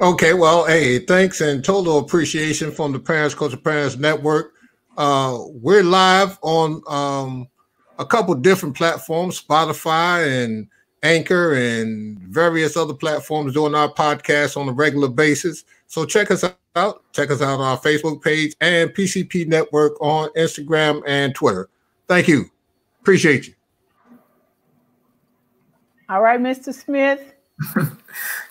Okay, well, hey, thanks and total appreciation from the Parents of Parents Network. Uh, we're live on um, a couple different platforms, Spotify and Anchor and various other platforms doing our podcast on a regular basis. So check us out. Check us out on our Facebook page and PCP Network on Instagram and Twitter. Thank you. Appreciate you. All right, Mr. Smith.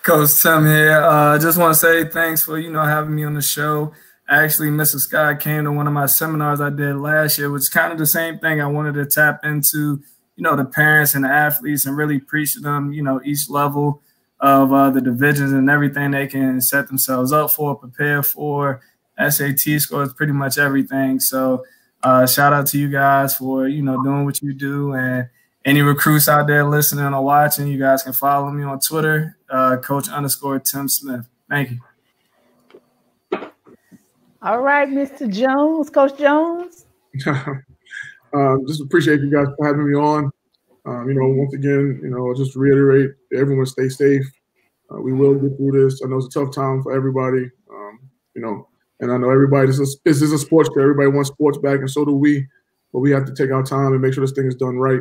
Coach Tim here. Uh, just want to say thanks for you know having me on the show. Actually, Mr. Scott came to one of my seminars I did last year, which kind of the same thing. I wanted to tap into, you know, the parents and the athletes and really preach to them, you know, each level of uh, the divisions and everything they can set themselves up for, prepare for. SAT scores, pretty much everything. So uh, shout out to you guys for you know doing what you do and any recruits out there listening or watching, you guys can follow me on Twitter, uh, Coach underscore Tim Smith. Thank you. All right, Mr. Jones, Coach Jones. um, just appreciate you guys for having me on. Um, you know, once again, you know, just reiterate, everyone stay safe. Uh, we will get through this. I know it's a tough time for everybody. Um, you know, and I know everybody. This is this is a sports show. Everybody wants sports back, and so do we. But we have to take our time and make sure this thing is done right.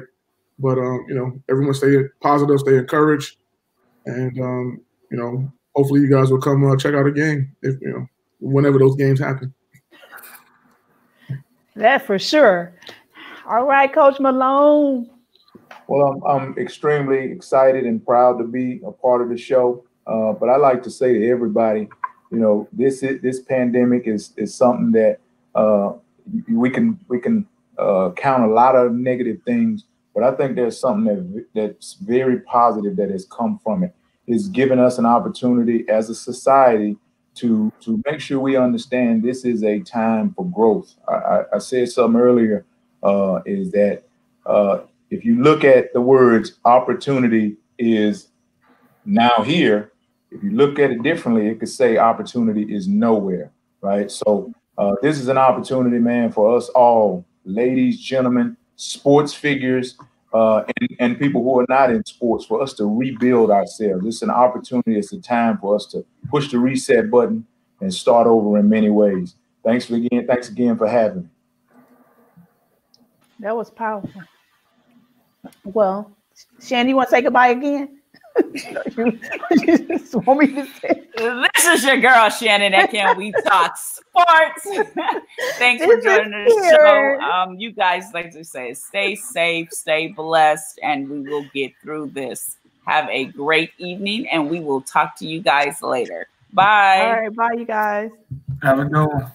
But um, you know, everyone stay positive, stay encouraged, and um, you know, hopefully you guys will come uh, check out a game if you know whenever those games happen. That for sure. All right, Coach Malone. Well, I'm, I'm extremely excited and proud to be a part of the show. Uh, but I like to say to everybody, you know, this is, this pandemic is is something that uh, we can we can uh, count a lot of negative things but I think there's something that that's very positive that has come from it. It's given us an opportunity as a society to to make sure we understand this is a time for growth. I, I, I said something earlier uh, is that uh, if you look at the words opportunity is now here. If you look at it differently, it could say opportunity is nowhere, right? So uh, this is an opportunity, man, for us all, ladies, gentlemen, sports figures, uh, and, and people who are not in sports for us to rebuild ourselves. It's an opportunity, it's a time for us to push the reset button and start over in many ways. Thanks for again, thanks again for having me. That was powerful. Well, Shandy, you want to say goodbye again? you, you just want me to say. This is your girl Shannon at Can We Talk Sports. Thanks this for joining the show. Um, you guys, like to say, stay safe, stay blessed, and we will get through this. Have a great evening, and we will talk to you guys later. Bye. All right, bye, you guys. Have a good one.